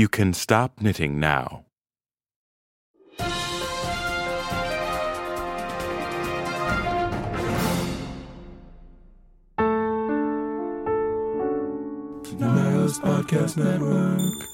You can stop knitting now. Niles Podcast Network.